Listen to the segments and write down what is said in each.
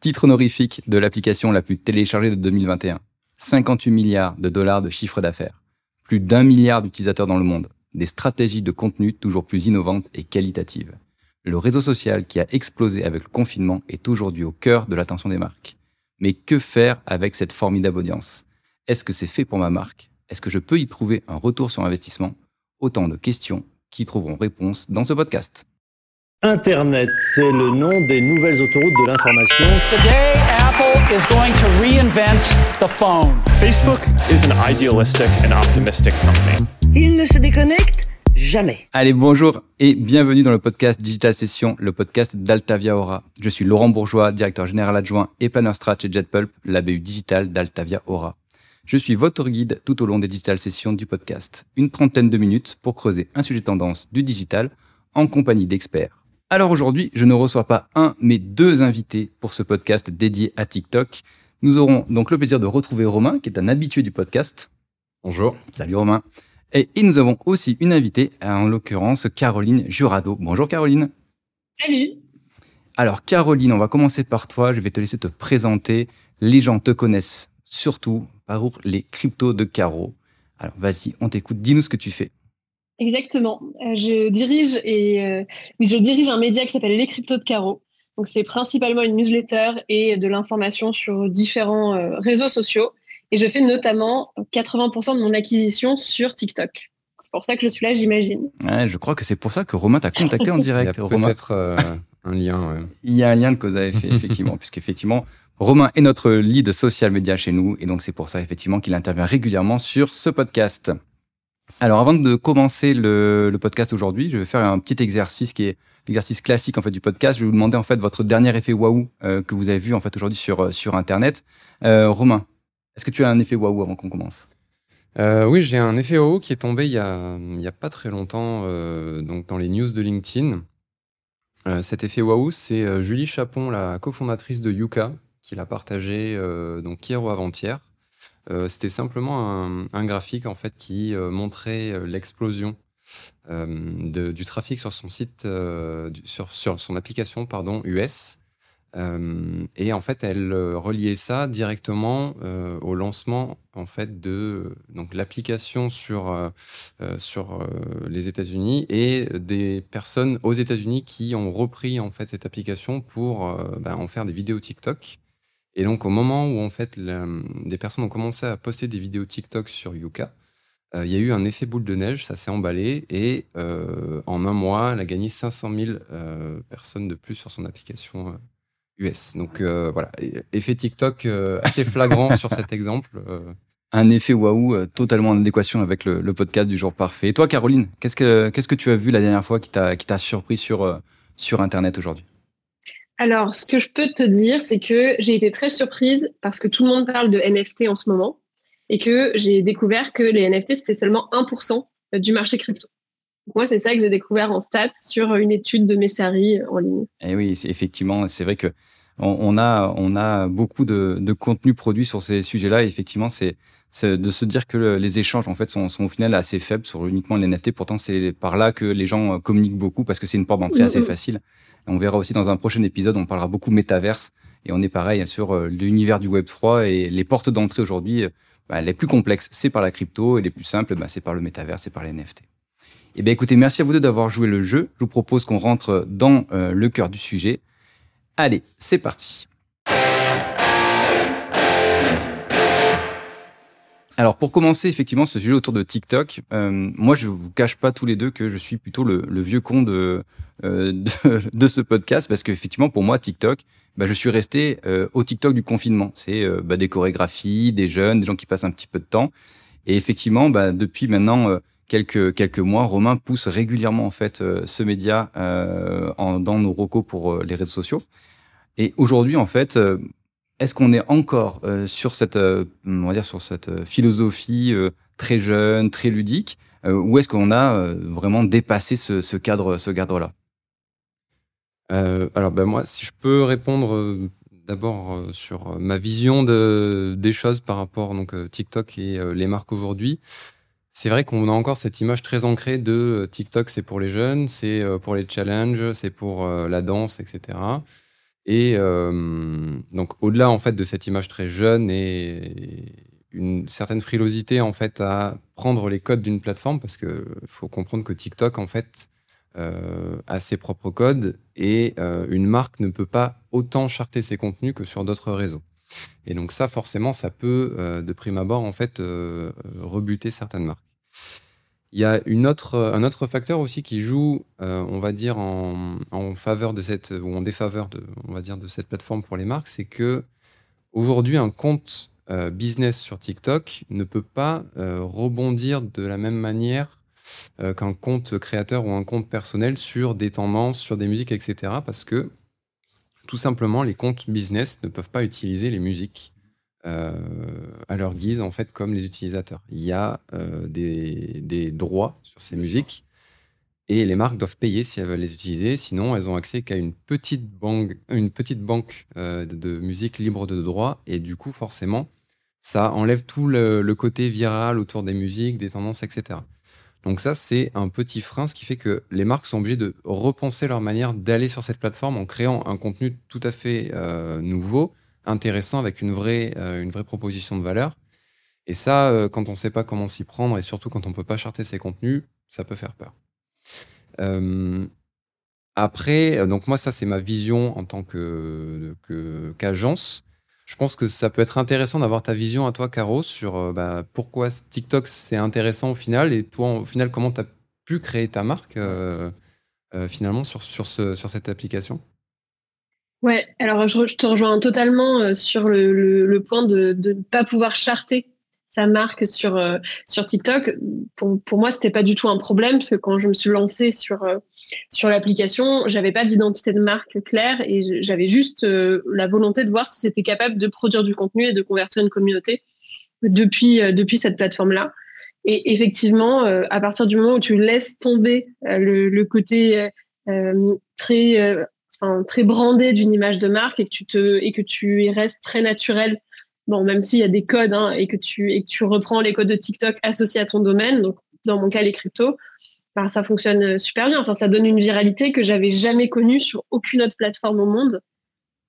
Titre honorifique de l'application la plus téléchargée de 2021. 58 milliards de dollars de chiffre d'affaires. Plus d'un milliard d'utilisateurs dans le monde. Des stratégies de contenu toujours plus innovantes et qualitatives. Le réseau social qui a explosé avec le confinement est aujourd'hui au cœur de l'attention des marques. Mais que faire avec cette formidable audience? Est-ce que c'est fait pour ma marque? Est-ce que je peux y trouver un retour sur investissement? Autant de questions qui trouveront réponse dans ce podcast. Internet, c'est le nom des nouvelles autoroutes de l'information. Today, Apple is going to reinvent the phone. Facebook is an idealistic and optimistic company. Il ne se déconnecte jamais. Allez, bonjour et bienvenue dans le podcast Digital Session, le podcast d'Altavia Aura. Je suis Laurent Bourgeois, directeur général adjoint et planner strat chez JetPulp, la BU digitale d'Altavia Aura. Je suis votre guide tout au long des Digital Sessions du podcast. Une trentaine de minutes pour creuser un sujet tendance du digital en compagnie d'experts alors aujourd'hui, je ne reçois pas un, mais deux invités pour ce podcast dédié à TikTok. Nous aurons donc le plaisir de retrouver Romain, qui est un habitué du podcast. Bonjour. Salut Romain. Et, nous avons aussi une invitée, en l'occurrence Caroline Jurado. Bonjour Caroline. Salut. Alors Caroline, on va commencer par toi. Je vais te laisser te présenter. Les gens te connaissent surtout par les cryptos de Caro. Alors vas-y, on t'écoute. Dis-nous ce que tu fais. Exactement. Euh, je dirige et euh, je dirige un média qui s'appelle Les Cryptos de Caro. Donc c'est principalement une newsletter et de l'information sur différents euh, réseaux sociaux. Et je fais notamment 80% de mon acquisition sur TikTok. C'est pour ça que je suis là, j'imagine. Ouais, je crois que c'est pour ça que Romain t'a contacté en direct. Il y a peut-être un lien. Il y a un lien de cause à effet, effectivement, puisqu'effectivement, Romain est notre lead social media chez nous, et donc c'est pour ça effectivement qu'il intervient régulièrement sur ce podcast. Alors avant de commencer le, podcast aujourd'hui, je vais faire un petit exercice qui est l'exercice classique en fait du podcast. Je vais vous demander en fait votre dernier effet waouh euh, que vous avez vu en fait aujourd'hui sur euh, sur internet. Euh, Romain, est-ce que tu as un effet waouh avant qu'on commence? Oui, j'ai un effet waouh qui est tombé il y a il y a pas très longtemps donc dans les news de LinkedIn. cet effet waouh, c'est Julie Chapon, la cofondatrice de Yuka, qui l'a partagé donc hier ou avant-hier. Euh, c'était simplement un, graphique en fait qui euh, montrait euh, l'explosion du trafic sur son site, sur, son application pardon US. et en fait, elle reliait ça directement au lancement en fait de donc l'application sur sur les États-Unis et des personnes aux États-Unis qui ont repris en fait cette application pour ben, en faire des vidéos TikTok. Et donc, au moment où en fait des personnes ont commencé à poster des vidéos TikTok sur Yuka, euh, il y a eu un effet boule de neige, ça s'est emballé et euh, en un mois, elle a gagné 500 000 euh, personnes de plus sur son application US. Donc voilà, effet TikTok assez flagrant sur cet exemple. Un effet waouh totalement en adéquation avec le, podcast du jour parfait. Et toi, Caroline, qu'est-ce que, qu'est-ce que tu as vu la dernière fois qui t'a, qui t'a surpris sur, sur Internet aujourd'hui? Alors, ce que je peux te dire, c'est que j'ai été très surprise parce que tout le monde parle de NFT en ce moment et que j'ai découvert que les NFT, c'était seulement 1% du marché crypto. Moi, c'est ça que j'ai découvert en stats sur une étude de Messari en ligne. Et eh oui, effectivement, c'est vrai que on, a, on a beaucoup de, de contenu produit sur ces sujets-là. effectivement, c'est de se dire que les échanges en fait sont, sont, au final assez faibles sur uniquement les NFT. Pourtant, c'est par là que les gens communiquent beaucoup parce que c'est une porte d'entrée assez facile. On verra aussi dans un prochain épisode, on parlera beaucoup métaverse et on est pareil sur euh, l'univers du Web 3 et les portes d'entrée aujourd'hui, euh, bah, les plus complexes, c'est par la crypto et les plus simples, bah, c'est par le métaverse, c'est par les NFT. Eh bien, écoutez, merci à vous deux d'avoir joué le jeu. Je vous propose qu'on rentre dans euh, le cœur du sujet. Allez, c'est parti. Alors pour commencer effectivement ce sujet autour de TikTok, euh, moi je vous cache pas tous les deux que je suis plutôt le, vieux con de, euh, de, ce podcast parce qu'effectivement pour moi TikTok, bah, je suis resté euh, au TikTok du confinement. C'est bah, des chorégraphies, des jeunes, des gens qui passent un petit peu de temps. Et effectivement, bah, depuis maintenant quelques quelques mois, Romain pousse régulièrement en fait ce média dans nos recos pour les réseaux sociaux. Et aujourd'hui en fait, est-ce qu'on est encore euh, sur cette, euh, on va dire sur cette euh, philosophie très jeune, très ludique, ou est-ce qu'on a vraiment dépassé ce, cadre, ce cadre-là? Alors, ben moi, si je peux répondre d'abord sur ma vision de, des choses par rapport donc TikTok et les marques aujourd'hui. C'est vrai qu'on a encore cette image très ancrée de TikTok, c'est pour les jeunes, c'est pour les challenges, c'est pour la danse, etc. Et euh, donc, au-delà en fait de cette image très jeune et une certaine frilosité en fait à prendre les codes d'une plateforme, parce que faut comprendre que TikTok en fait euh, a ses propres codes et euh, une marque ne peut pas autant charter ses contenus que sur d'autres réseaux. Et donc ça, forcément, ça peut, de prime abord, en fait, rebuter certaines marques. Il y a autre, un autre facteur aussi qui joue, euh, on va dire, en, faveur de cette, ou en défaveur de, on va dire, de cette plateforme pour les marques, c'est que aujourd'hui, un compte euh, business sur TikTok ne peut pas euh, rebondir de la même manière euh, qu'un compte créateur ou un compte personnel sur des tendances, sur des musiques, etc. Parce que tout simplement, les comptes business ne peuvent pas utiliser les musiques euh, à leur guise, en fait, comme les utilisateurs. Il y a euh, des, des droits sur ces musiques et les marques doivent payer si elles veulent les utiliser. Sinon, elles ont accès qu'à une petite banque, une petite banque euh, de, de musique libre de droit. Et du coup, forcément, ça enlève tout le, le côté viral autour des musiques, des tendances, etc. Donc ça, c'est un petit frein, ce qui fait que les marques sont obligées de repenser leur manière d'aller sur cette plateforme en créant un contenu tout à fait euh, nouveau, intéressant, avec une vraie, euh, une vraie proposition de valeur. Et ça, euh, quand on ne sait pas comment s'y prendre, et surtout quand on ne peut pas charter ses contenus, ça peut faire peur. Euh, après, donc moi, ça, c'est ma vision en tant que qu'agence. Je pense que ça peut être intéressant d'avoir ta vision à toi, Caro, sur bah, pourquoi TikTok c'est intéressant au final et toi, au final, comment tu as pu créer ta marque finalement sur, sur, ce, sur cette application? Ouais, alors je, je te rejoins totalement euh, sur le, le, le point de ne pas pouvoir charter sa marque sur, euh, sur TikTok. Pour, pour moi, c'était pas du tout un problème parce que quand je me suis lancée sur, euh, sur l'application, j'avais pas d'identité de marque claire et j'avais juste euh, la volonté de voir si c'était capable de produire du contenu et de convertir une communauté depuis, euh, depuis cette plateforme-là. Et effectivement, euh, à partir du moment où tu laisses tomber le, le côté très enfin, très brandé d'une image de marque et que tu te et que tu y restes très naturel. Bon, même s'il y a des codes hein, et que tu et que tu reprends les codes de TikTok associés à ton domaine, donc dans mon cas les cryptos, ben, ça fonctionne euh, super bien. Enfin, ça donne une viralité que j'avais jamais connue sur aucune autre plateforme au monde.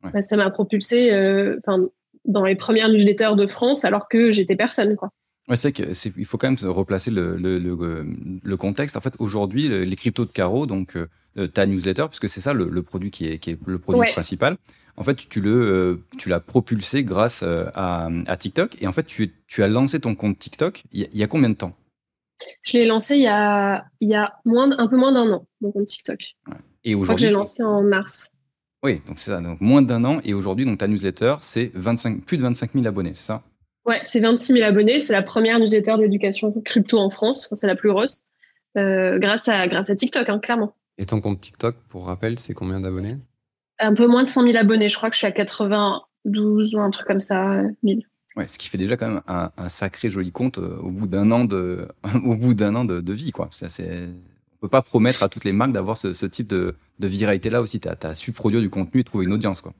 Ouais. Ben, ça m'a propulsé euh, enfin dans les premières newsletters de France alors que j'étais personne quoi. Ouais, c'est que c'est, il faut quand même se replacer le, le, le, euh, le contexte. En fait, aujourd'hui, le- les cryptos de Caro, donc euh, euh, ta newsletter, puisque c'est ça le, produit qui est, qui est le produit Ouais. principal. En fait, tu le, euh, tu l'as propulsé grâce à, à TikTok. Et en fait, tu, tu as lancé ton compte TikTok. Il y a, il y a combien de temps? Je l'ai lancé il y a il y a moins d- un peu moins d'un an mon compte TikTok. Et Je crois que aujourd'hui, j'ai lancé en mars. oui, donc c'est ça, donc moins d'un an. Et aujourd'hui, donc ta newsletter, c'est 25, plus de 25 000 abonnés, c'est ça? Ouais, c'est 26 000 abonnés. C'est la première newsletter d'éducation crypto en France. Enfin, c'est la plus grosse. Euh, grâce, à, grâce à TikTok, hein, clairement. Et ton compte TikTok, pour rappel, c'est combien d'abonnés? Un peu moins de 100 000 abonnés. Je crois que je suis à 92 ou un truc comme ça, euh, 1000. Ouais, ce qui fait déjà quand même un, un sacré joli compte euh, au bout d'un an de, au bout d'un an de, de vie, quoi. Ça, c'est, on peut pas promettre à toutes les marques d'avoir ce, ce type de, de viralité là aussi. T'as, as su produire du contenu et trouver une audience, quoi.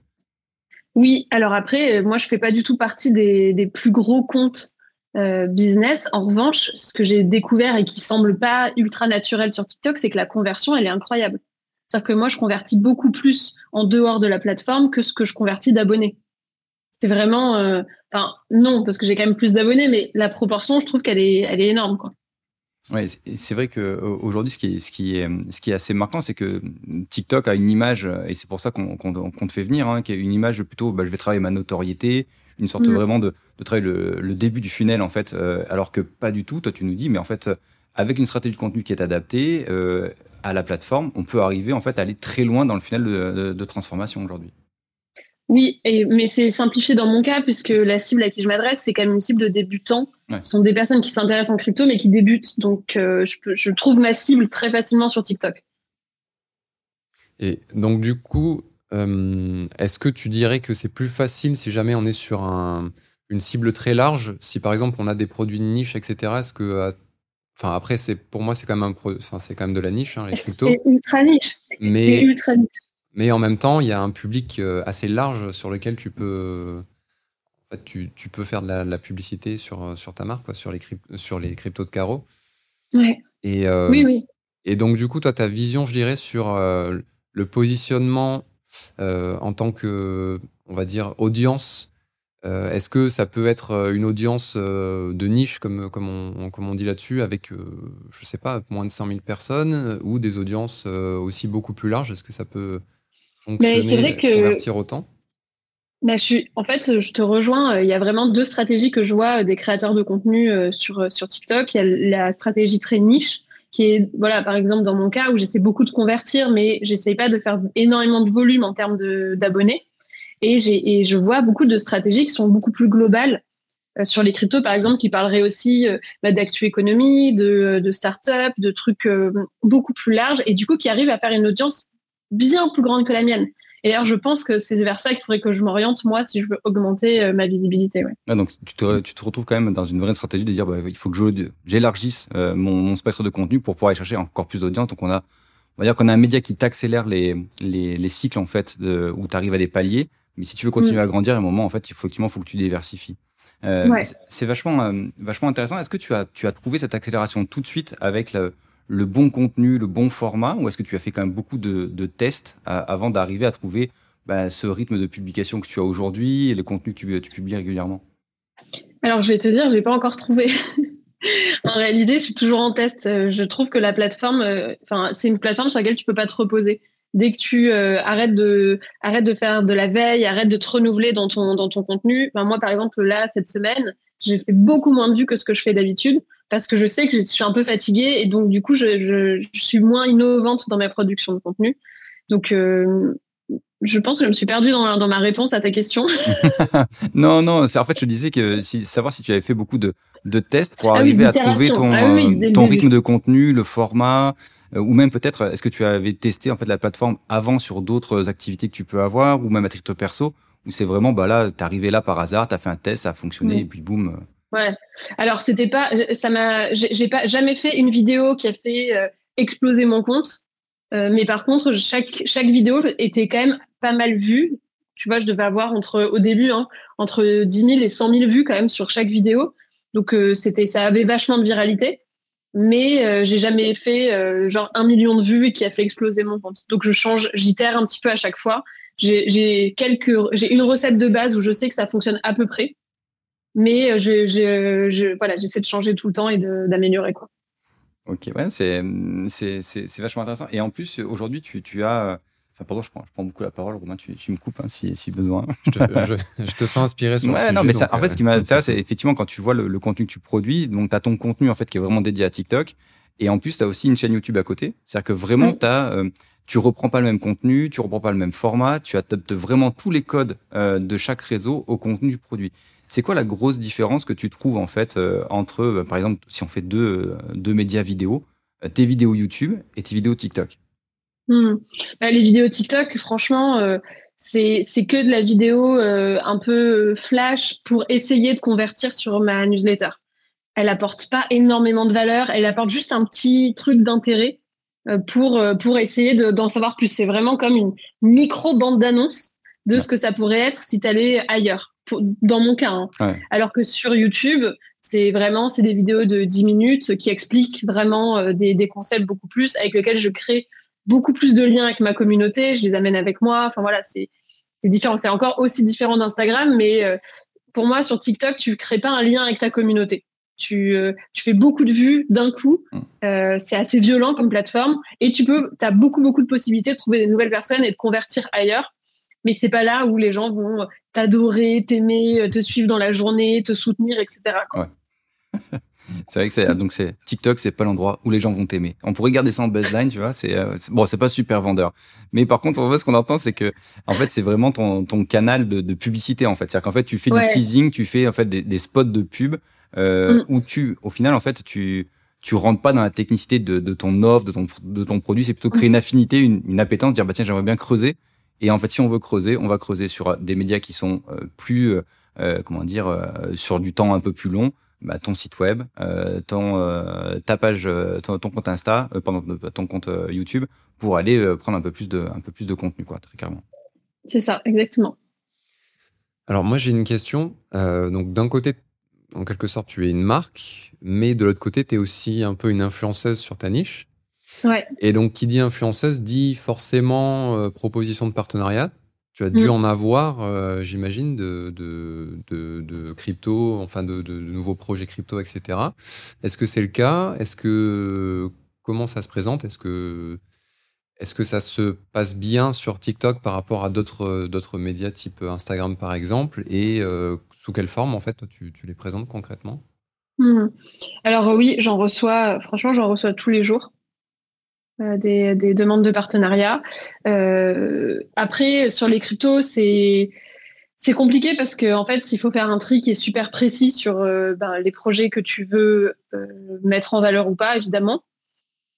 Oui, alors après, euh, moi, je fais pas du tout partie des, plus gros comptes euh, business. En revanche, ce que j'ai découvert et qui semble pas ultra naturel sur TikTok, c'est que la conversion, elle est incroyable. C'est-à-dire que moi, je convertis beaucoup plus en dehors de la plateforme que ce que je convertis d'abonnés. C'est vraiment, euh, enfin, non, parce que j'ai quand même plus d'abonnés, mais la proportion, je trouve qu'elle est, est énorme, quoi. Ouais, c'est- vrai que euh, aujourd'hui, ce qui est, ce qui est, ce qui est assez marquant, c'est que TikTok a une image, et c'est pour ça qu'on te fait venir, hein, qui est une image plutôt, bah, je vais travailler ma notoriété, une sorte Mm. vraiment de, de travailler le, le début du funnel, en fait, euh, alors que pas du tout. Toi, tu nous dis, mais en fait, avec une stratégie de contenu qui est adaptée euh, à la plateforme, on peut arriver en fait à aller très loin dans le funnel de, de- de transformation aujourd'hui. Oui, et, mais c'est simplifié dans mon cas, puisque la cible à qui je m'adresse, c'est quand même une cible de débutants. Ouais. Ce sont des personnes qui s'intéressent en crypto, mais qui débutent. Donc, euh, je, peux, je trouve ma cible très facilement sur TikTok. Et donc, du coup, euh, est-ce que tu dirais que c'est plus facile si jamais on est sur un- une cible très large? Si par exemple on a des produits de niche, etc., est-ce que. euh, Enfin, après, c'est pour moi, c'est quand, même un pro- enfin, c'est quand même de la niche, hein, les cryptos. C'est ultra niche. C'est Mais, ultra niche. Mais en même temps, il y a un public euh, assez large sur lequel tu peux. En fait, tu, tu peux faire de la, de la publicité sur, euh, sur ta marque, quoi, sur, les sur les cryptos de carreau. Ouais. Et, euh, Oui, oui. Et donc, du coup, toi, ta vision, je dirais, sur euh, le positionnement euh, en tant que, on va dire, audience. Est-ce que ça peut être une audience de niche, comme, comme, on, comme on dit là-dessus, avec, je sais pas, moins de 100 000 personnes, ou des audiences aussi beaucoup plus larges? Est-ce que ça peut fonctionner, c'est vrai que- convertir autant Bah, je suis, en fait, je te rejoins. euh, Il y a vraiment deux stratégies que je vois euh, des créateurs de contenu euh, sur, sur TikTok. Il y a la stratégie très niche, qui est, voilà, par exemple, dans mon cas, où j'essaie beaucoup de convertir, mais j'essaie pas de faire énormément de volume en termes d'abonnés. Et, j'ai- et je vois beaucoup de stratégies qui sont beaucoup plus globales. sur les cryptos, par exemple, qui parleraient aussi bah, d'actu économie, de, de start-up, de trucs euh, beaucoup plus larges, et du coup, qui arrivent à faire une audience bien plus grande que la mienne. Et d'ailleurs, je pense que c'est vers ça qu'il faudrait que je m'oriente, moi, si je veux augmenter euh, ma visibilité. Ouais. Ah, donc tu te, tu te retrouves quand même dans une vraie stratégie de dire bah, il faut que j'élargisse euh, mon, mon spectre de contenu pour pouvoir aller chercher encore plus d'audience. Donc on a, on va dire qu'on a un média qui t'accélère les, les, les cycles en fait de, où tu arrives à des paliers. Mais si tu veux continuer Mm. à grandir, à un moment en fait, il faut, effectivement, faut que tu diversifies. Euh, Ouais. c'est- vachement, vachement intéressant. Est-ce que tu as, tu as trouvé cette accélération tout de suite avec le, le bon contenu, le bon format, ou est-ce que tu as fait quand même beaucoup de, tests avant d'arriver à trouver bah, ce rythme de publication que tu as aujourd'hui et le contenu que tu, tu publies régulièrement? Alors, je vais te dire, j'ai pas encore trouvé. en réalité, je suis toujours en test. Euh, Je trouve que la plateforme, euh, c'est une plateforme sur laquelle tu peux pas te reposer. Dès que tu euh, arrêtes de de faire de la veille, arrêtes de te renouveler dans ton dans ton contenu. Enfin, moi, par exemple, là cette semaine, j'ai fait beaucoup moins de vues que ce que je fais d'habitude parce que je sais que je suis un peu fatiguée et donc du coup, je, je, je suis moins innovante dans ma production de contenu. Donc, euh, je pense que je me suis perdue dans, dans ma réponse à ta question. Non, non, c'est en fait, je disais que si, savoir si tu avais fait beaucoup de, de tests pour Ah oui, arriver à trouver ton, Ah oui, euh, ton rythme de contenu, le format, euh, ou même peut-être, est-ce que tu avais testé en fait la plateforme avant sur d'autres activités que tu peux avoir, ou même à titre perso, ou c'est vraiment, bah là, t'es arrivé là par hasard, t'as fait un test, ça a fonctionné, et puis boum. euh. Ouais. Alors c'était pas, ça m'a, j'ai pas jamais fait une vidéo qui a fait euh, exploser mon compte. Euh, mais par contre, chaque chaque vidéo était quand même pas mal vue. Tu vois, je devais avoir entre au début hein, entre 10 000 et 100 000 vues quand même sur chaque vidéo. Donc euh, c'était, ça avait vachement de viralité. Mais j'ai jamais fait genre un million de vues et qui a fait exploser mon compte. Donc je change, j'itère un petit peu à chaque fois. J'ai j'ai quelques, j'ai une recette de base où je sais que ça fonctionne à peu près mais euh, je, je, je- voilà, j'essaie de changer tout le temps et d'améliorer quoi. Ok, ouais, c'est, c'est, vachement intéressant. Et en plus, aujourd'hui, tu, tu as. euh, Enfin, pardon, je prends, je prends beaucoup la parole, Romain, tu, tu me coupes hein, si, si besoin. je te, je- je te sens inspiré sur le Ouais, sujet. non, mais ça, donc, en fait, euh, ce qui m'intéresse, c'est effectivement quand tu vois le, le contenu que tu produis. Donc, tu as ton contenu en fait qui est vraiment dédié à TikTok. Et en plus, tu as aussi une chaîne YouTube à côté. C'est-à-dire que vraiment, Mm. t'as, euh, tu reprends pas le même contenu, tu reprends pas le même format, tu adaptes vraiment tous les codes euh, de chaque réseau au contenu du produit. C'est quoi la grosse différence que tu trouves en fait euh, entre, euh, par exemple, si on fait deux, deux médias vidéo, tes vidéos YouTube et tes vidéos TikTok? Hmm. Bah, les vidéos TikTok, franchement, c'est que de la vidéo un peu flash pour essayer de convertir sur ma newsletter. Elle apporte pas énormément de valeur, elle apporte juste un petit truc d'intérêt pour euh, pour essayer de- d'en savoir plus. C'est vraiment comme une micro bande d'annonce de ce que ça pourrait être si tu allais ailleurs. Pour- dans mon cas, hein. Ouais. alors que sur YouTube, c'est vraiment c'est des vidéos de 10 minutes qui expliquent vraiment euh, des, des concepts beaucoup plus avec lesquels je crée beaucoup plus de liens avec ma communauté, je les amène avec moi. Enfin voilà, c'est c'est différent. C'est encore aussi différent d'Instagram, mais euh, pour moi sur TikTok, tu crées pas un lien avec ta communauté. Tu, euh, tu fais beaucoup de vues d'un coup. Mm. Euh, c'est assez violent comme plateforme et tu peux, as beaucoup beaucoup de possibilités de trouver des nouvelles personnes et de convertir ailleurs. Mais c'est pas là où les gens vont t'adorer, t'aimer, te suivre dans la journée, te soutenir, etc. quoi. C'est vrai que c'est donc c'est TikTok, c'est pas l'endroit où les gens vont t'aimer. On pourrait garder ça en baseline, tu vois. C'est euh, c'est- bon, c'est pas super vendeur, mais par contre, en fait, ce qu'on entend, c'est que en fait, c'est vraiment ton, ton canal de, de publicité en fait. C'est-à-dire qu'en fait, tu fais Ouais. du teasing, tu fais en fait des, des spots de pub euh, Mm. où tu, au final, en fait, tu tu rentres pas dans la technicité de, de ton offre, de ton de ton produit. C'est plutôt créer une affinité, une, une appétence, dire bah tiens, j'aimerais bien creuser. Et en fait, si on veut creuser, on va creuser sur des médias qui sont euh, plus, euh, euh, comment dire, euh, sur du temps un peu plus long bah, ton site web, euh, ton, euh, ta page, euh, ton, ton compte Insta, euh, pardon, euh, ton compte euh, YouTube, pour aller euh, prendre un peu plus de, un peu plus de contenu, quoi, très clairement. C'est ça, exactement. Alors moi j'ai une question. Euh, donc d'un côté, en quelque sorte, tu es une marque, mais de l'autre côté, tu es aussi un peu une influenceuse sur ta niche. Ouais. Et donc, qui dit influenceuse dit forcément euh, proposition de partenariat. Tu as dû Mm. en avoir, euh, j'imagine, de, de, de, de crypto, enfin de, nouveaux projets crypto, etc. Est-ce que c'est le cas? Est-ce que comment ça se présente? Est-ce que est-ce que ça se passe bien sur TikTok par rapport à d'autres d'autres médias type Instagram par exemple? Et euh, quelle forme en fait tu, les présentes concrètement? Mhm. Alors oui, j'en reçois, franchement, j'en reçois tous les jours euh, des, des demandes de partenariat. Euh, après, sur les cryptos, c'est c'est compliqué parce que en fait, il faut faire un tri qui est super précis sur euh, ben, les projets que tu veux mettre en valeur ou pas, évidemment.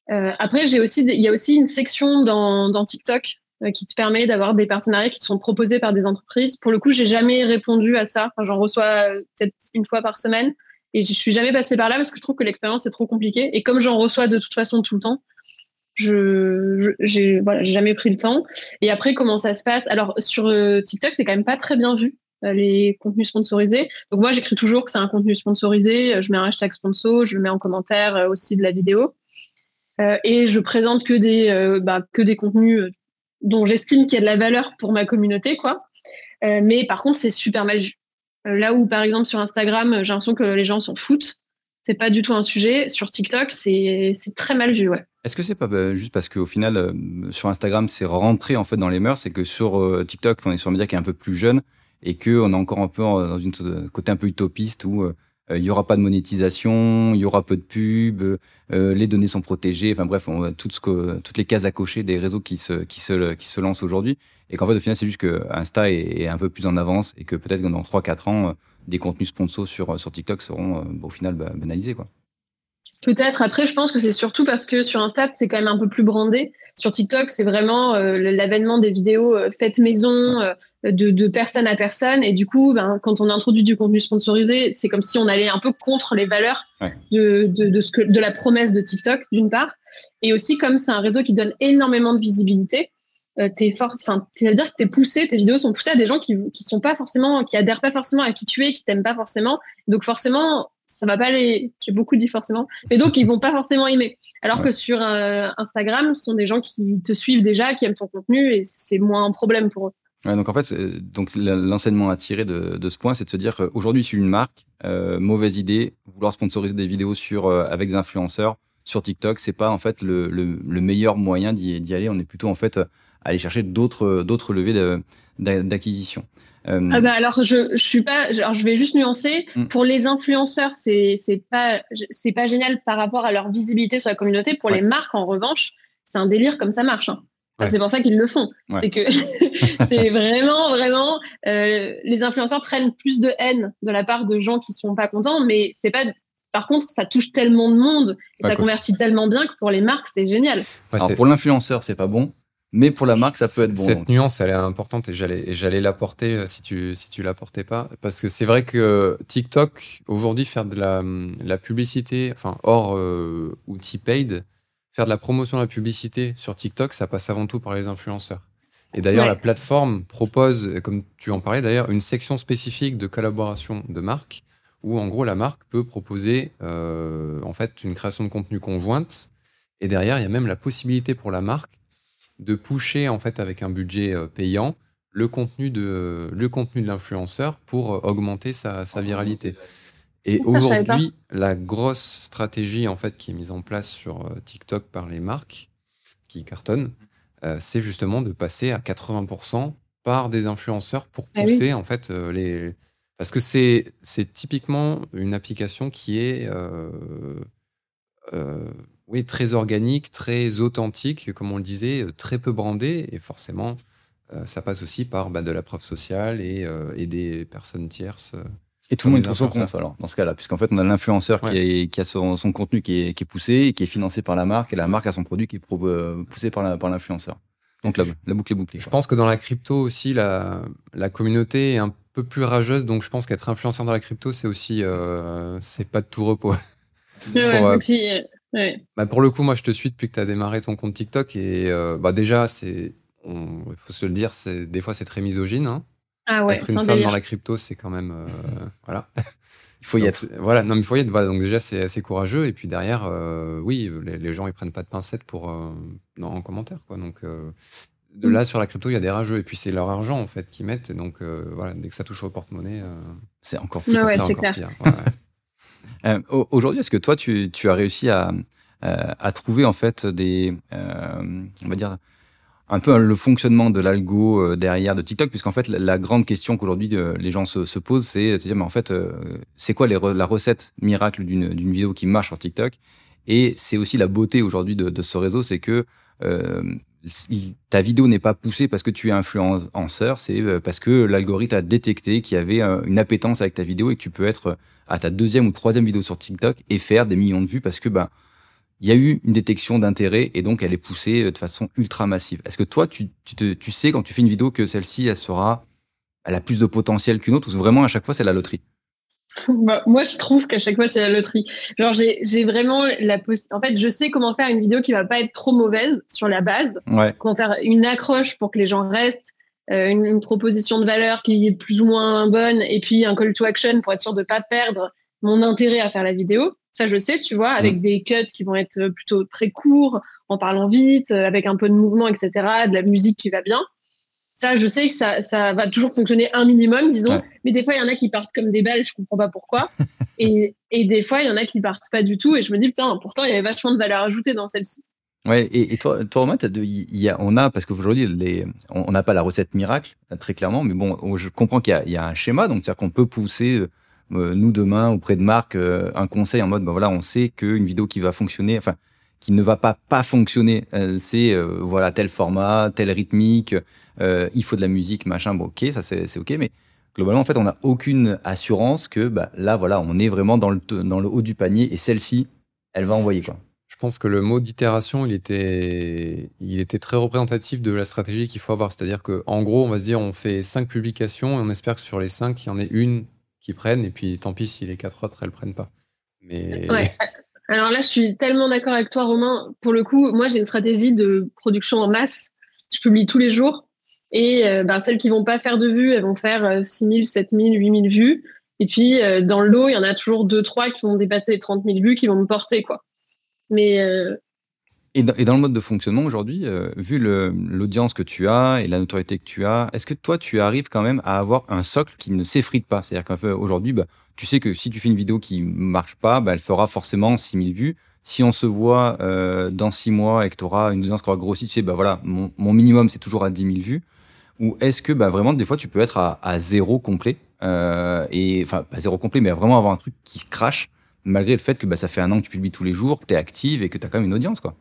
Après, j'ai aussi, il y a aussi une section dans, dans TikTok qui te permet d'avoir des partenariats qui sont proposés par des entreprises. Pour le coup, j'ai jamais répondu à ça. J'en reçois euh, peut-être une fois par semaine. Et je suis jamais passée par là parce que je trouve que l'expérience est trop compliquée. Et comme j'en reçois de toute façon tout le temps, je, j'ai voilà, jamais pris le temps. Et après, comment ça se passe? Alors sur euh, TikTok, c'est quand même pas très bien vu euh, les contenus sponsorisés. Donc moi, j'écris toujours que c'est un contenu sponsorisé. Euh, Je mets un hashtag sponsor, je le mets en commentaire euh, aussi de la vidéo. Euh, et je présente que des euh, bah, que des contenus euh, dont j'estime qu'il y a de la valeur pour ma communauté, quoi. Euh, mais par contre, c'est super mal vu. Euh, Là où, par exemple, sur Instagram, j'ai l'impression que les gens s'en foutent. C'est pas du tout un sujet. Sur TikTok, c'est très mal vu, ouais. Est-ce que c'est pas bah, juste parce qu'au final, euh, sur Instagram, c'est rentré en fait dans les mœurs, c'est que sur euh, TikTok, on est sur un média qui est un peu plus jeune et que on est encore un peu dans une euh, côté un peu utopiste où euh, il y aura pas de monétisation, il y aura peu de pubs, euh, les données sont protégées. Enfin bref, on, tout toutes les cases à cocher des réseaux qui se lancent aujourd'hui et qu'en fait au final c'est juste que Insta est, un peu plus en avance et que peut-être que dans 3-4 ans euh, des contenus sponsors sur TikTok seront euh, au final bah, banalisés quoi. Peut-être. Après, je pense que c'est surtout parce que sur Insta, c'est quand même un peu plus brandé. Sur TikTok, c'est vraiment euh, l'avènement des vidéos euh, faites maison, euh, de, de personne à personne. Et du coup, ben, quand on introduit du contenu sponsorisé, c'est comme si on allait un peu contre les valeurs Ouais. de, de, de, ce que, de la promesse de TikTok, d'une part. Et aussi, comme c'est un réseau qui donne énormément de visibilité, euh, t'es fort, enfin, ça veut dire que t'es poussé, tes vidéos sont poussées à des gens qui, qui sont pas forcément, qui adhèrent pas forcément à qui tu es, qui t'aiment pas forcément. Donc forcément, ça va pas les, j'ai beaucoup dit forcément, mais donc ils vont pas forcément aimer. Alors Ouais. que sur euh, Instagram, ce sont des gens qui te suivent déjà, qui aiment ton contenu et c'est moins un problème pour eux. Ouais, donc en fait, donc l'enseignement à tirer de, de ce point, c'est de se dire qu'aujourd'hui, je suis une marque, euh, mauvaise idée, vouloir sponsoriser des vidéos sur euh, avec des influenceurs sur TikTok, c'est pas en fait le, le, le meilleur moyen d'y aller. On est plutôt en fait à aller chercher d'autres d'autres d'a- d'acquisition. Euh, Ah bah alors je, je suis pas, alors je vais juste nuancer. Mm. Pour les influenceurs, c'est c'est pas c'est pas génial par rapport à leur visibilité sur la communauté. Pour Ouais. les marques, en revanche, c'est un délire comme ça marche. hein. Ouais. C'est pour ça qu'ils le font. Ouais. C'est que c'est vraiment vraiment euh, les influenceurs prennent plus de haine de la part de gens qui sont pas contents, mais c'est pas. Par contre, ça touche tellement de monde et ça convertit tellement bien que pour les marques, c'est génial. Ouais, alors c'est- pour l'influenceur, c'est pas bon, mais pour la marque, ça peut être bon. Cette nuance, elle est importante et j'allais, l'apporter euh, si tu, si tu l'apportais pas. Parce que c'est vrai que TikTok, aujourd'hui, faire de la, la publicité, enfin, hors euh, outil paid, faire de la promotion de la publicité sur TikTok, ça passe avant tout par les influenceurs. Et d'ailleurs, Ouais. la plateforme propose, comme tu en parlais d'ailleurs, une section spécifique de collaboration de marques où, en gros, la marque peut proposer euh, en fait une création de contenu conjointe. Et derrière, il y a même la possibilité pour la marque de pusher en fait avec un budget euh, payant le contenu de le contenu de l'influenceur pour euh, augmenter sa, sa viralité. Et aujourd'hui, la grosse stratégie en fait qui est mise en place sur euh, TikTok par les marques qui cartonnent, euh, c'est justement de passer à 80% par des influenceurs pour Ah oui. pousser en fait euh, les parce que c'est c'est typiquement une application qui est euh, oui très organique, très authentique, comme on le disait, très peu brandée et forcément ça passe aussi par bah, de la preuve sociale et, et des personnes tierces. Et tout le monde trouve son compte alors dans ce cas-là, puisqu'en fait on a l'influenceur qui, a son, son contenu qui est, qui est poussé et qui est financé par la marque, et la marque a son produit qui est euh, poussé par l'influenceur. Donc la, la boucle est bouclée. Je quoi. pense que dans la crypto aussi, la, la communauté est un peu plus rageuse, donc je pense qu'être influenceur dans la crypto, c'est aussi euh, c'est pas de tout repos. Ouais, Pour, euh, et puis, ouais. Bah, pour le coup, moi, je te suis depuis que tu as démarré ton compte TikTok et euh, bah, déjà, c'est, il faut se le dire, des fois, c'est très misogyne. Hein. Ah ouais, Être une un femme délire. dans la crypto, c'est quand même, euh, voilà. Il faut y Donc, être. Voilà, non, mais il faut y être. Voilà, donc déjà, c'est assez courageux. Et puis derrière, euh, oui, les, les gens, ils prennent pas de pincettes pour, euh, dans- en commentaire, quoi. Donc, euh, de Mm. là, sur la crypto, il y a des rageux. Et puis, c'est leur argent, en fait, qu'ils mettent. Et donc, euh, voilà, dès que ça touche au porte-monnaie, euh, C'est encore plus. Ouais, ouais, c'est c'est encore clair. pire. Ouais. Euh, Aujourd'hui, est-ce que toi, tu, tu as réussi à, euh, à trouver en fait des, euh, on va dire, un peu le fonctionnement de l'algo euh, derrière de TikTok, puisqu'en fait, la, grande question qu'aujourd'hui euh, les gens se, se posent, c'est de se dire, mais en fait, euh, c'est quoi la recette miracle d'une vidéo qui marche sur TikTok? Et c'est aussi la beauté aujourd'hui de, ce réseau, c'est que euh, ta vidéo n'est pas poussée parce que tu es influenceur, c'est euh, parce que l'algorithme a détecté qu'il y avait euh, une appétence avec ta vidéo et que tu peux être à ta deuxième ou troisième vidéo sur TikTok et faire des millions de vues parce que ben il y a eu une détection d'intérêt et donc elle est poussée euh, de façon ultra massive. Est-ce que toi tu, tu, te- tu sais quand tu fais une vidéo que celle-ci elle sera elle a plus de potentiel qu'une autre ou vraiment à chaque fois c'est la loterie? Bah, moi, je trouve qu'à chaque fois, c'est la loterie. Genre, j'ai vraiment la En fait, je sais comment faire une vidéo qui va pas être trop mauvaise sur la base, Ouais. comment faire une accroche pour que les gens restent, euh, une, une proposition de valeur qui est plus ou moins bonne, et puis un call to action pour être sûr de pas perdre mon intérêt à faire la vidéo. Ça, je sais, tu vois, avec des cuts qui vont être plutôt très courts, en parlant vite, euh, avec un peu de mouvement, etc., de la musique qui va bien. Ça, je sais que ça, ça va toujours fonctionner un minimum, disons. Ouais. Mais des fois, il y en a qui partent comme des balles, je comprends pas pourquoi. et, et des fois, il y en a qui partent pas du tout. Et je me dis, putain, pourtant, il y avait vachement de valeur ajoutée dans celle-ci. Ouais, et, et toi, toi Romain, on a, parce qu'aujourd'hui, les, on n'a pas la recette miracle, euh, très clairement, mais bon, on- je comprends qu'il y a, il y a un schéma, donc c'est-à-dire qu'on peut pousser, euh, euh, nous demain, auprès de Marc, euh, un conseil en mode, ben voilà, on sait qu'une vidéo qui va fonctionner, enfin, qui ne va pas pas fonctionner, euh, c'est, euh, voilà, tel format, telle rythmique, euh, il faut de la musique, machin, bon, ok, ça c'est ok, mais globalement, en fait, on n'a aucune assurance que, bah, là, voilà, on est vraiment dans le, dans le haut du panier, et celle-ci, elle va envoyer, quoi. Je pense que le mot d'itération, il était, il était très représentatif de la stratégie qu'il faut avoir. C'est-à-dire que, en gros, on va se dire, on fait cinq publications et on espère que sur les cinq, il y en ait une qui prenne, et puis tant pis si les quatre autres, elles prennent pas. Mais Ouais. Alors là, je suis tellement d'accord avec toi, Romain. Pour le coup, moi, j'ai une stratégie de production en masse. Je publie tous les jours. Et euh, ben, celles qui vont pas faire de vues, elles vont faire euh, 6 000, 7 000, 8 000 vues. Et puis, euh, dans le lot, il y en a toujours deux, trois qui vont dépasser les 30 000 vues, qui vont me porter, quoi. Mais euh, Et dans, et dans le mode de fonctionnement aujourd'hui, euh, vu l'audience que tu as et la notoriété que tu as, est-ce que toi, tu arrives quand même à avoir un socle qui ne s'effrite pas? C'est-à-dire qu'aujourd'hui, bah, tu sais que si tu fais une vidéo qui marche pas, bah, elle fera forcément 6000 vues. Si on se voit euh, dans 6 mois et que tu auras une audience qui aura grossi, tu sais, bah voilà, mon, mon minimum, c'est toujours à 10 000 vues. Ou est-ce que bah, vraiment, des fois, tu peux être à, à zéro complet euh, et Enfin, pas zéro complet, mais vraiment avoir un truc qui se crache, malgré le fait que bah, ça fait un an que tu publies tous les jours, que tu es active et que tu as quand même une audience, quoi?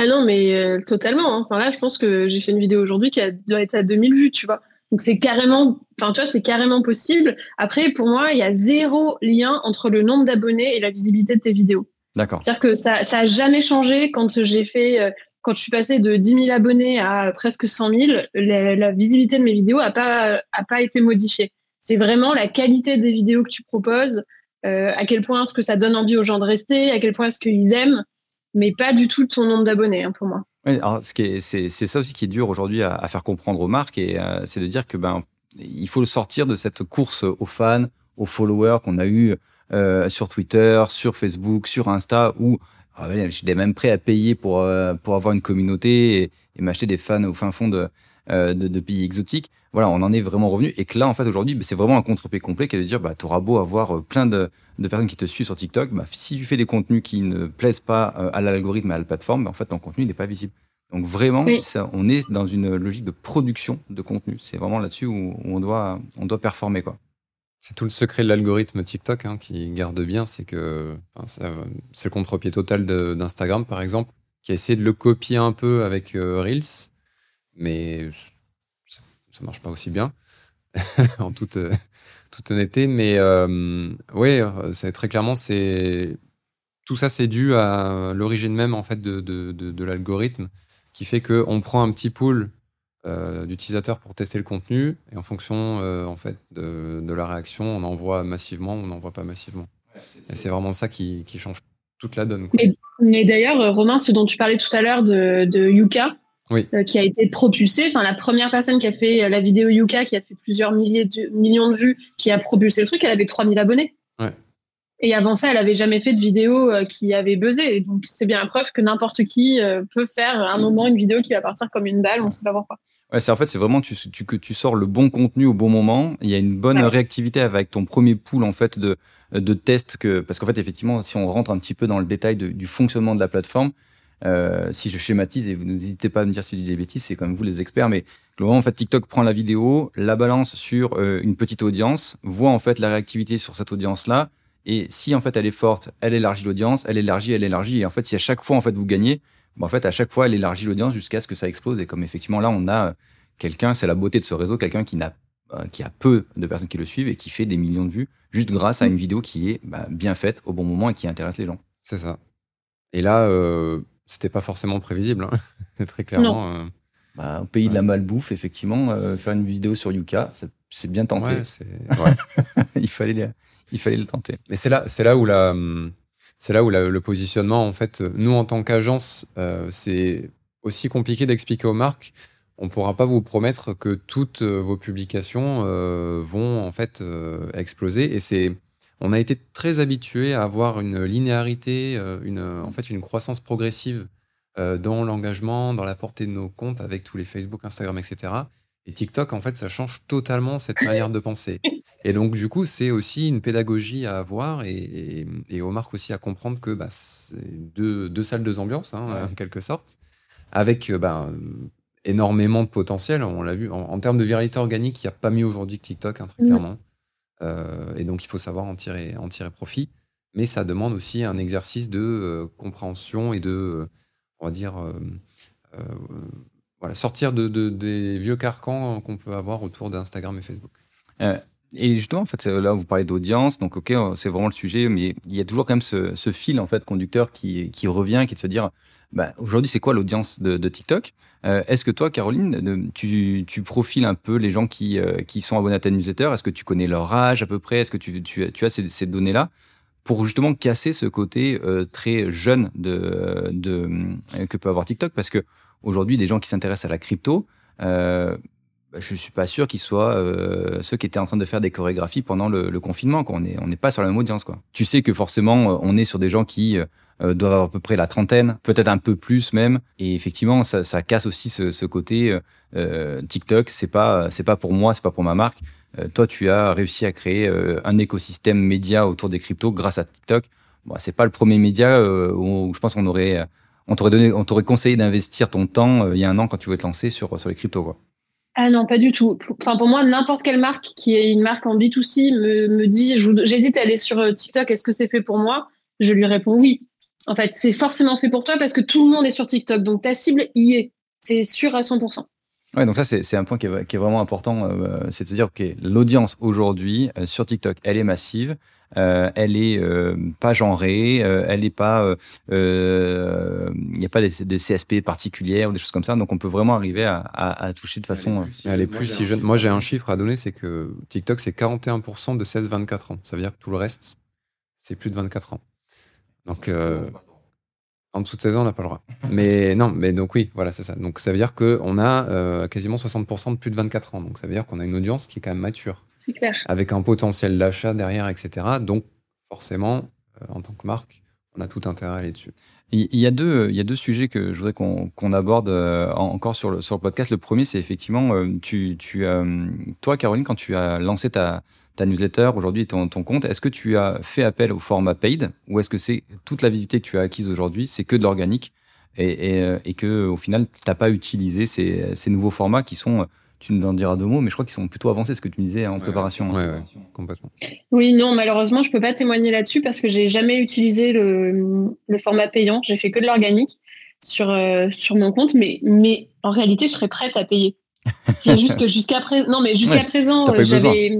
Ah non, mais euh, totalement. hein. Enfin là, je pense que j'ai fait une vidéo aujourd'hui qui a, doit être à 2000 vues, tu vois. Donc c'est carrément, enfin tu vois, c'est carrément possible. Après, pour moi, il y a zéro lien entre le nombre d'abonnés et la visibilité de tes vidéos. D'accord. C'est-à-dire que ça, ça a jamais changé quand j'ai fait, euh, quand je suis passée de 10 000 abonnés à presque 100 000. La, la visibilité de mes vidéos a pas, a pas été modifiée. C'est vraiment la qualité des vidéos que tu proposes, euh, à quel point est-ce que ça donne envie aux gens de rester, à quel point est-ce qu'ils aiment, mais pas du tout ton nombre d'abonnés hein, pour moi. C'est, ça aussi qui est dur aujourd'hui à, faire comprendre aux marques, et euh, c'est de dire que ben il faut sortir de cette course aux fans, aux followers qu'on a eu euh, sur Twitter, sur Facebook, sur Insta, où ah j'étais même prêt à payer pour euh, pour avoir une communauté et, et m'acheter des fans au fin fond de, de, de pays exotiques. Voilà, on en est vraiment revenu. Et que là, en fait, aujourd'hui, bah, c'est vraiment un contre-pied complet qui est de dire, bah, t'auras beau avoir euh, plein de, de personnes qui te suivent sur TikTok, bah, si tu fais des contenus qui ne plaisent pas euh, à l'algorithme, à la plateforme, bah, en fait, ton contenu n'est pas visible. Donc vraiment, Oui. ça, on est dans une logique de production de contenu. C'est vraiment là-dessus où, où on doit, on doit performer, quoi. C'est tout le secret de l'algorithme TikTok hein, qui garde bien, c'est que enfin, c'est le contre-pied total de- d'Instagram, par exemple, qui a essayé de le copier un peu avec euh, Reels, mais ça, ça marche pas aussi bien, en toute, euh, toute honnêteté. Mais euh, oui, c'est très clairement, c'est tout ça, c'est dû à l'origine même en fait de, de, de- de l'algorithme, qui fait que on prend un petit pool euh, d'utilisateurs pour tester le contenu et en fonction euh, en fait de, de la réaction, on envoie massivement ou on n'envoie pas massivement. Et c'est vraiment ça qui, qui change toute la donne. quoi. Mais, mais d'ailleurs, euh, Romain, ce dont tu parlais tout à l'heure de, de Yuka, Oui. euh, qui a été propulsé, enfin la première personne qui a fait euh, la vidéo Yuka, qui a fait plusieurs milliers de, millions de vues, qui a propulsé le truc, elle avait 3000 abonnés. Et avant ça, elle avait jamais fait de vidéo euh, qui avait buzzé. Donc, c'est bien la preuve que n'importe qui euh, peut faire à un moment une vidéo qui va partir comme une balle. On sait pas pourquoi. Ouais, c'est en fait, c'est vraiment tu, tu, que tu sors le bon contenu au bon moment. Il y a une bonne Ouais. réactivité avec ton premier pool en fait de de tests que parce qu'en fait effectivement, si on rentre un petit peu dans le détail de- du fonctionnement de la plateforme, euh, si je schématise et vous n'hésitez pas à me dire si je dis des bêtises, c'est quand même vous les experts, mais globalement en fait TikTok prend la vidéo, la balance sur euh, une petite audience, voit en fait la réactivité sur cette audience là. Et si en fait elle est forte, elle élargit l'audience, elle élargit, elle élargit. Et en fait, si à chaque fois en fait vous gagnez, bah, en fait à chaque fois elle élargit l'audience jusqu'à ce que ça explose. Et comme effectivement là on a euh, quelqu'un, c'est la beauté de ce réseau, quelqu'un qui n'a qui a peu de personnes qui le suivent et qui fait des millions de vues juste grâce à une vidéo qui est bah, bien faite au bon moment et qui intéresse les gens. C'est ça. Et là, c'était pas forcément prévisible, hein. très clairement. euh, Bah, au pays de la malbouffe, effectivement, euh, faire une vidéo sur Yuka, c'est bien tenté. ouais, c'est- ouais. il fallait le- il fallait le tenter. Mais c'est là, c'est là où la, c'est là où la- le positionnement, en fait, nous en tant qu'agence, euh, c'est aussi compliqué d'expliquer aux marques. On pourra pas vous promettre que toutes vos publications euh, vont en fait euh, exploser. Et c'est, on a été très habitué à avoir une linéarité, euh, une, en fait, une croissance progressive euh, dans l'engagement, dans la portée de nos comptes avec tous les Facebook, Instagram, etc. Et TikTok, en fait, ça change totalement cette manière de penser. Et donc, du coup, c'est aussi une pédagogie à avoir et, et, et aux marques aussi à comprendre que bah, c'est deux, deux salles, deux ambiances, hein, Ouais. en quelque sorte, avec euh, bah, énormément de potentiel. On l'a vu, en, en termes de viralité organique, il n'y a pas mieux aujourd'hui que TikTok, hein, très Mm. clairement. Euh, et donc, il faut savoir en tirer, en tirer profit. Mais ça demande aussi un exercice de euh, compréhension et de, euh, on va dire, voilà, sortir de, de- des vieux carcans qu'on peut avoir autour d'Instagram et Facebook. Et justement, en fait, là, vous parlez d'audience, donc ok, c'est vraiment le sujet, mais il y a toujours quand même ce, ce fil en fait conducteur qui, qui revient, qui est de se dire, bah, aujourd'hui, c'est quoi l'audience de, TikTok? Euh, Est-ce que toi, Caroline, tu, profiles un peu les gens qui, euh, sont abonnés à ta newsletter? Est-ce que tu connais leur âge à peu près? Est-ce que tu, as ces, données-là? Pour justement casser ce côté euh, très jeune que peut avoir TikTok? Parce que aujourd'hui, des gens qui s'intéressent à la crypto, bah, je suis pas sûr qu'ils soient ceux qui étaient en train de faire des chorégraphies pendant le, confinement. On n'est pas sur la même audience. Tu sais que forcément, on est sur des gens qui euh, doivent avoir à peu près la trentaine, peut-être un peu plus même. Et effectivement, ça, casse aussi ce, côté euh, euh, TikTok. C'est pas c'est pas pour moi, c'est pas pour ma marque. Euh, toi, tu as réussi à créer un écosystème média autour des cryptos grâce à TikTok. Bon, c'est pas le premier média où, je pense qu'on aurait on t'aurait donné, on t'aurait conseillé d'investir ton temps il y a un an quand tu veux te lancer sur sur les cryptos. Ah non, pas du tout. Enfin, pour moi, n'importe quelle marque qui est une marque en B2C me, me dit, j'hésite à aller sur TikTok, est-ce que c'est fait pour moi? Je lui réponds oui. En fait, c'est forcément fait pour toi parce que tout le monde est sur TikTok. Donc, ta cible y est. C'est sûr à 100%. Ouais, donc ça, c'est un point qui est, qui est vraiment important. euh, c'est de se dire que l'audience aujourd'hui euh, sur TikTok, elle est massive. euh, elle est euh, pas genrée, euh, elle est pas, euh, euh, il n'y a pas des, des CSP particulières ou des choses comme ça, donc on peut vraiment arriver à, à- à toucher de façon. euh, Elle est plus si jeune. Moi, j'ai un chiffre à donner, c'est que TikTok, c'est 41% de 16-24 ans. Ça veut dire que tout le reste, c'est plus de 24 ans. Donc, euh, en dessous de 16 ans, on n'a pas le droit. Mais non, mais donc oui, voilà, c'est ça. Donc, ça veut dire qu'on a euh, quasiment 60% de plus de 24 ans. Donc, ça veut dire qu'on a une audience qui est quand même mature, C'est clair. avec un potentiel d'achat derrière, etc. Donc, forcément, euh, en tant que marque, on a tout intérêt à aller dessus. Il y a deux, il y a deux sujets que je voudrais qu'on qu'on aborde euh, en- encore sur le, sur le podcast. Le premier, c'est effectivement, euh, tu, tu, euh, toi, Caroline, quand tu as lancé ta, ta newsletter aujourd'hui, ton, ton compte, est-ce que tu as fait appel au format paid ou est-ce que c'est toute la visibilité que tu as acquise aujourd'hui, c'est que de l'organique et, et, et que au final, tu n'as pas utilisé ces, nouveaux formats qui sont, tu nous en diras deux mots, mais je crois qu'ils sont plutôt avancés, ce que tu me disais en préparation. Ouais, hein. ouais, complètement. Oui, non, malheureusement, je peux pas témoigner là-dessus parce que j'ai jamais utilisé le, le format payant. J'ai fait que de l'organique sur, euh, sur mon compte, mais, mais en réalité, je serais prête à payer. C'est juste que jusqu'à présent, non, mais jusqu'à Ouais, présent, j'avais,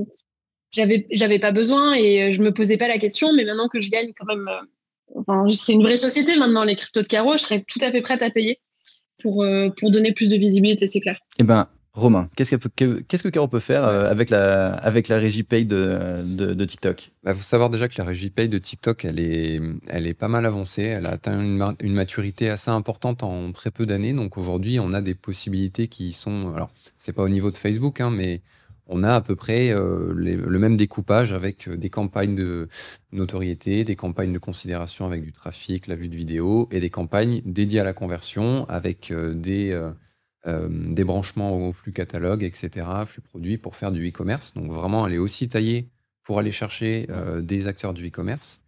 j'avais, j'avais pas besoin et euh, je me posais pas la question. Mais maintenant que je gagne quand même, euh, enfin, c'est une vraie société maintenant, les cryptos de carreau, je serais tout à fait prête à payer pour, euh, pour donner plus de visibilité, c'est clair. Eh ben, Romain, qu'est-ce que, que- qu'est-ce que Caro peut faire euh, avec, la, avec la régie paid de, de, de TikTok? Il Bah, faut savoir déjà que la régie paye de TikTok, elle est, elle est pas mal avancée. Elle a atteint une, ma- une maturité assez importante en très peu d'années. Donc aujourd'hui, on a des possibilités qui sont. Alors, c'est pas au niveau de Facebook, hein, mais on a à peu près euh, les- le même découpage avec euh, des campagnes de notoriété, des campagnes de considération avec du trafic, la vue de vidéo, et des campagnes dédiées à la conversion avec euh, des, euh, des branchements au flux catalogue, etc., flux produits pour faire du e-commerce. Donc vraiment, elle est aussi taillée pour aller chercher euh, des acteurs du e-commerce.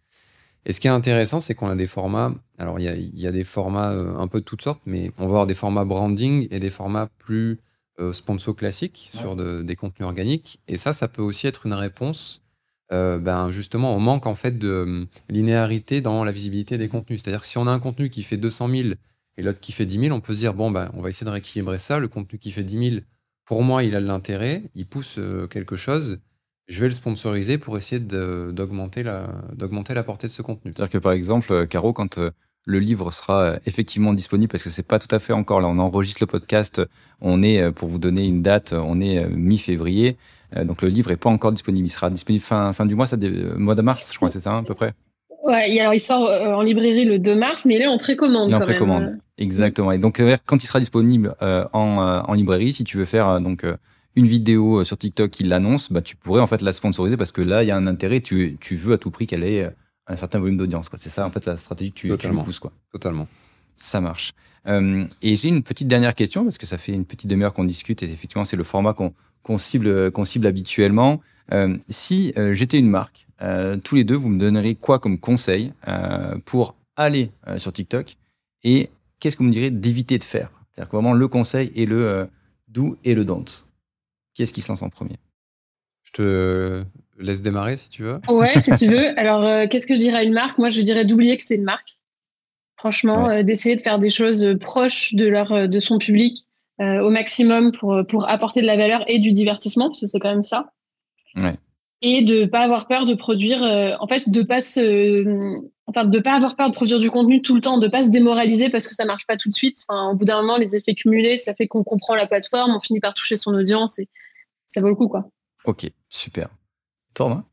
Et ce qui est intéressant, c'est qu'on a des formats. Alors, il y a, y a des formats euh, un peu de toutes sortes, mais on va avoir des formats branding et des formats plus euh, sponsor classiques sur de- des contenus organiques. Et ça, ça peut aussi être une réponse, euh, ben, justement, au manque en fait de euh, linéarité dans la visibilité des contenus. C'est-à-dire que si on a un contenu qui fait 200 000 et l'autre qui fait 10 000, on peut se dire bon, ben, on va essayer de rééquilibrer ça. Le contenu qui fait 10 000, pour moi, il a de l'intérêt, il pousse euh, quelque chose. Je vais le sponsoriser pour essayer d'augmenter la, portée de ce contenu. C'est-à-dire que par exemple, euh, Caro, quand euh, le livre sera effectivement disponible, parce que c'est pas tout à fait encore là, on enregistre le podcast, on est, pour vous donner une date, on est mi-février, donc le livre est pas encore disponible. Il sera disponible fin, du mois, ça, mois de mars, je crois, c'est ça à peu près? Ouais, alors il sort euh, en librairie le 2 mars, mais il est en précommande. Il est en même. précommande. Exactement. Et donc, euh, quand il sera disponible euh, en, euh, en librairie, si tu veux faire euh, donc euh, une vidéo sur TikTok qui l'annonce, bah, tu pourrais en fait la sponsoriser parce que là, il y a un intérêt. Tu, tu veux à tout prix qu'elle ait un certain volume d'audience. C'est ça, en fait, la stratégie que tu, tu pousses. Quoi. Totalement. Ça marche. Euh, et j'ai une petite dernière question parce que ça fait une petite demi-heure qu'on discute et effectivement, c'est le format qu'on qu'on cible, qu'on cible habituellement. Euh, si euh, j'étais une marque, euh, tous les deux, vous me donneriez quoi comme conseil euh, pour aller euh, sur TikTok et qu'est-ce que vous me direz d'éviter de faire? C'est-à-dire que vraiment le conseil et le euh, do et le don't. Qui est-ce qui se lance en premier? Je te laisse démarrer si tu veux. Ouais, si tu veux. Alors, euh, qu'est-ce que je dirais à une marque? Moi, je dirais d'oublier que c'est une marque. Franchement, euh, d'essayer de faire des choses proches de, leur, de son public euh, au maximum pour, pour apporter de la valeur et du divertissement, parce que c'est quand même ça. Ouais. Et de pas avoir peur de produire, euh, en fait, de pas se, enfin, de pas avoir peur de produire du contenu tout le temps, de pas se démoraliser parce que ça marche pas tout de suite. Enfin, au bout d'un moment, les effets cumulés, ça fait qu'on comprend la plateforme, on finit par toucher son audience et ça vaut le coup, quoi. Ok, super. Toi, Romain?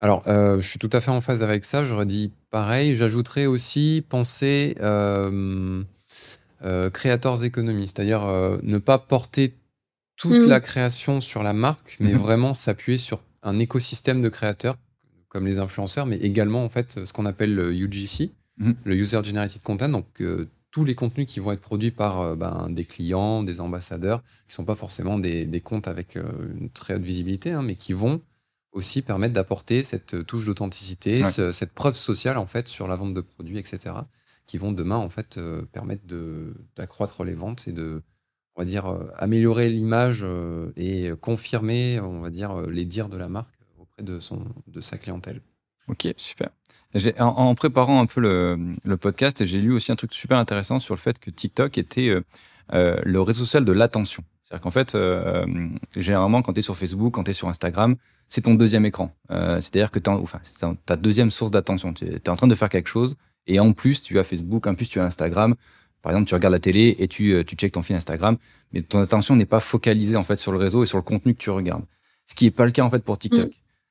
Alors, euh, je suis tout à fait en phase avec ça. J'aurais dit pareil. J'ajouterais aussi penser euh, euh, creators economy, c'est-à-dire euh, ne pas porter toute Mhm. la création sur la marque, mais Mhm. vraiment s'appuyer sur un écosystème de créateurs comme les influenceurs, mais également en fait ce qu'on appelle le UGC, Mhm. le User Generated Content, donc euh, tous les contenus qui vont être produits par euh, ben, des clients, des ambassadeurs, qui sont pas forcément des, des comptes avec euh, une très haute visibilité, hein, mais qui vont aussi permettre d'apporter cette touche d'authenticité, Ouais. ce- cette preuve sociale en fait sur la vente de produits, etc., qui vont demain en fait euh, permettre d'accroître les ventes et de, on va dire, euh, améliorer l'image euh, et confirmer, on va dire, euh, les dires de la marque auprès de son de sa clientèle. Ok, super. En, préparant un peu le, podcast, j'ai lu aussi un truc super intéressant sur le fait que TikTok était le réseau social de l'attention. C'est-à-dire qu'en fait, généralement, quand tu es sur Facebook, quand tu es sur Instagram, c'est ton deuxième écran. C'est-à-dire que en- enfin, ta deuxième source d'attention. Tu es en train de faire quelque chose et en plus, tu as Facebook, en plus, tu as Instagram. Par exemple, tu regardes la télé et tu, euh, tu checkes ton fil Instagram, mais ton attention n'est pas focalisée en fait sur le réseau et sur le contenu que tu regardes. Ce qui n'est pas le cas en fait pour TikTok.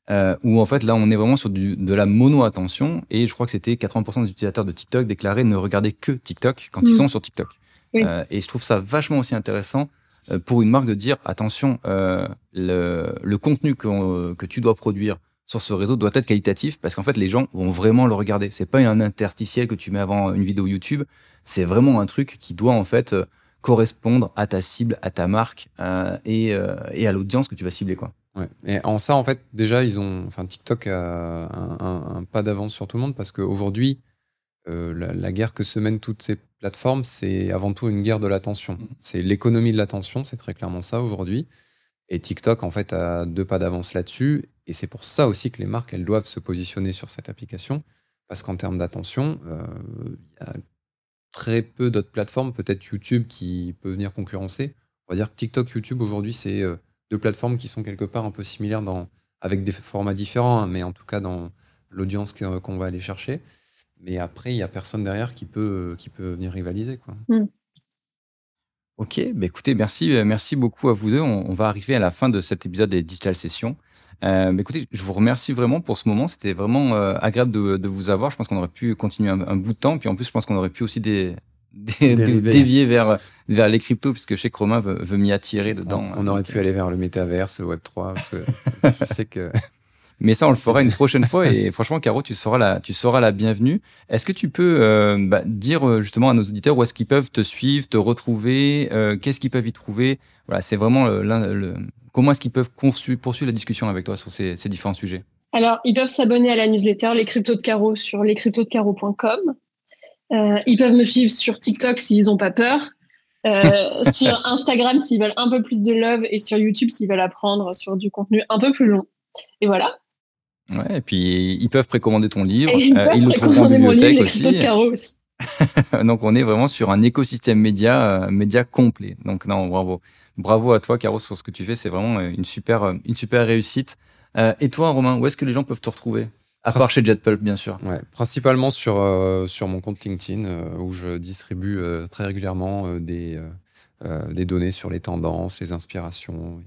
Euh, où en fait là on est vraiment sur du, de la mono-attention et je crois que c'était 80% des utilisateurs de TikTok déclaraient ne regarder que TikTok quand ils Mm. sont sur TikTok. Oui. Euh, et je trouve ça vachement aussi intéressant euh, pour une marque de dire attention, euh, le, le contenu qu'on- que tu dois produire sur ce réseau doit être qualitatif parce qu'en fait les gens vont vraiment le regarder. C'est pas un interstitiel que tu mets avant une vidéo YouTube, c'est vraiment un truc qui doit en fait euh, correspondre à ta cible, à ta marque euh, et, euh, et à l'audience que tu vas cibler quoi. Ouais. Et en ça, en fait, déjà, ils ont, enfin, TikTok a un, un- un pas d'avance sur tout le monde parce qu'aujourd'hui, euh, la, la guerre que se mènent toutes ces plateformes, c'est avant tout une guerre de l'attention. Mhm. C'est l'économie de l'attention, c'est très clairement ça aujourd'hui. Et TikTok, en fait, a deux pas d'avance là-dessus. Et c'est pour ça aussi que les marques, elles doivent se positionner sur cette application parce qu'en termes d'attention, il y a très peu d'autres plateformes, peut-être YouTube qui peut venir concurrencer. On va dire que TikTok, YouTube aujourd'hui, c'est euh, deux plateformes qui sont quelque part un peu similaires dans, avec des formats différents, hein, mais en tout cas dans l'audience qu'on va aller chercher. Mais après, il n'y a personne derrière qui peut, qui peut venir rivaliser. Quoi. Ok, bah écoutez, merci, euh, merci beaucoup à vous deux. On, on va arriver à la fin de cet épisode des Digital Sessions. Euh, bah écoutez, je vous remercie vraiment pour ce moment. C'était vraiment euh, agréable de, de vous avoir. Je pense qu'on aurait pu continuer un, un bout de temps. Puis en plus, je pense qu'on aurait pu aussi des, dévier vers, vers les cryptos, puisque chez Chroma veut, veut m'y attirer dedans. On, aurait pu aller vers le métaverse, le Web3, parce que je sais que. Mais ça, on le fera une prochaine fois. Et franchement, Caro, tu seras la, tu seras la bienvenue. Est-ce que tu peux euh, bah, dire euh, justement à nos auditeurs où est-ce qu'ils peuvent te suivre, te retrouver, euh, qu'est-ce qu'ils peuvent y trouver? Voilà, c'est vraiment le, comment est-ce qu'ils peuvent poursuivre la discussion avec toi sur ces, ces différents sujets? Alors, ils peuvent s'abonner à la newsletter Les Cryptos de Caro sur lescryptosdecaro.com. Euh, ils peuvent me suivre sur TikTok s'ils n'ont pas peur. Euh, sur Instagram s'ils veulent un peu plus de love et sur YouTube s'ils veulent apprendre sur du contenu un peu plus long. Et voilà. Ouais, et puis ils peuvent précommander ton livre. ils, euh, ils le trouvent en bibliothèque aussi. aussi. Donc on est vraiment sur un écosystème média, euh, média complet. Donc non, bravo, bravo à toi, Caro, sur ce que tu fais. C'est vraiment une super, une super réussite. Euh, et toi, Romain, où est-ce que les gens peuvent te retrouver? À part chez JetPulp, bien sûr. Ouais, principalement sur, sur mon compte LinkedIn, où je distribue très régulièrement des, des données sur les tendances, les inspirations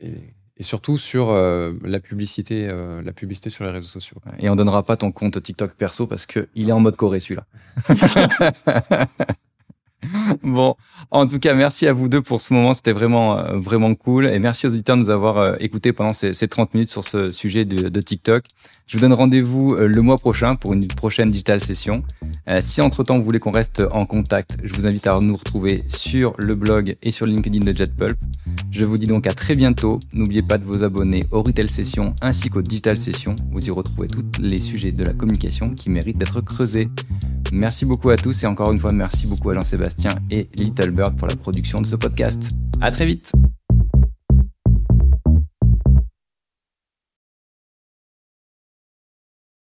et, et surtout sur euh, la publicité, euh, la publicité sur les réseaux sociaux. Et on donnera pas ton compte TikTok perso parce que il est en mode Corée celui-là. bon, en tout cas, merci à vous deux pour ce moment. C'était vraiment, euh, vraiment cool. Et merci aux auditeurs de nous avoir euh, écoutés pendant ces, ces, 30 minutes sur ce sujet de, TikTok. Je vous donne rendez-vous euh, le mois prochain pour une prochaine digital session. si entre-temps vous voulez qu'on reste en contact, je vous invite à nous retrouver sur le blog et sur LinkedIn de JetPulp. Je vous dis donc à très bientôt. N'oubliez pas de vous abonner au Retail Session ainsi qu'aux Digital Sessions. Vous y retrouvez tous les sujets de la communication qui méritent d'être creusés. Merci beaucoup à tous et encore une fois merci beaucoup à Jean-Sébastien et Little Bird pour la production de ce podcast. À très vite!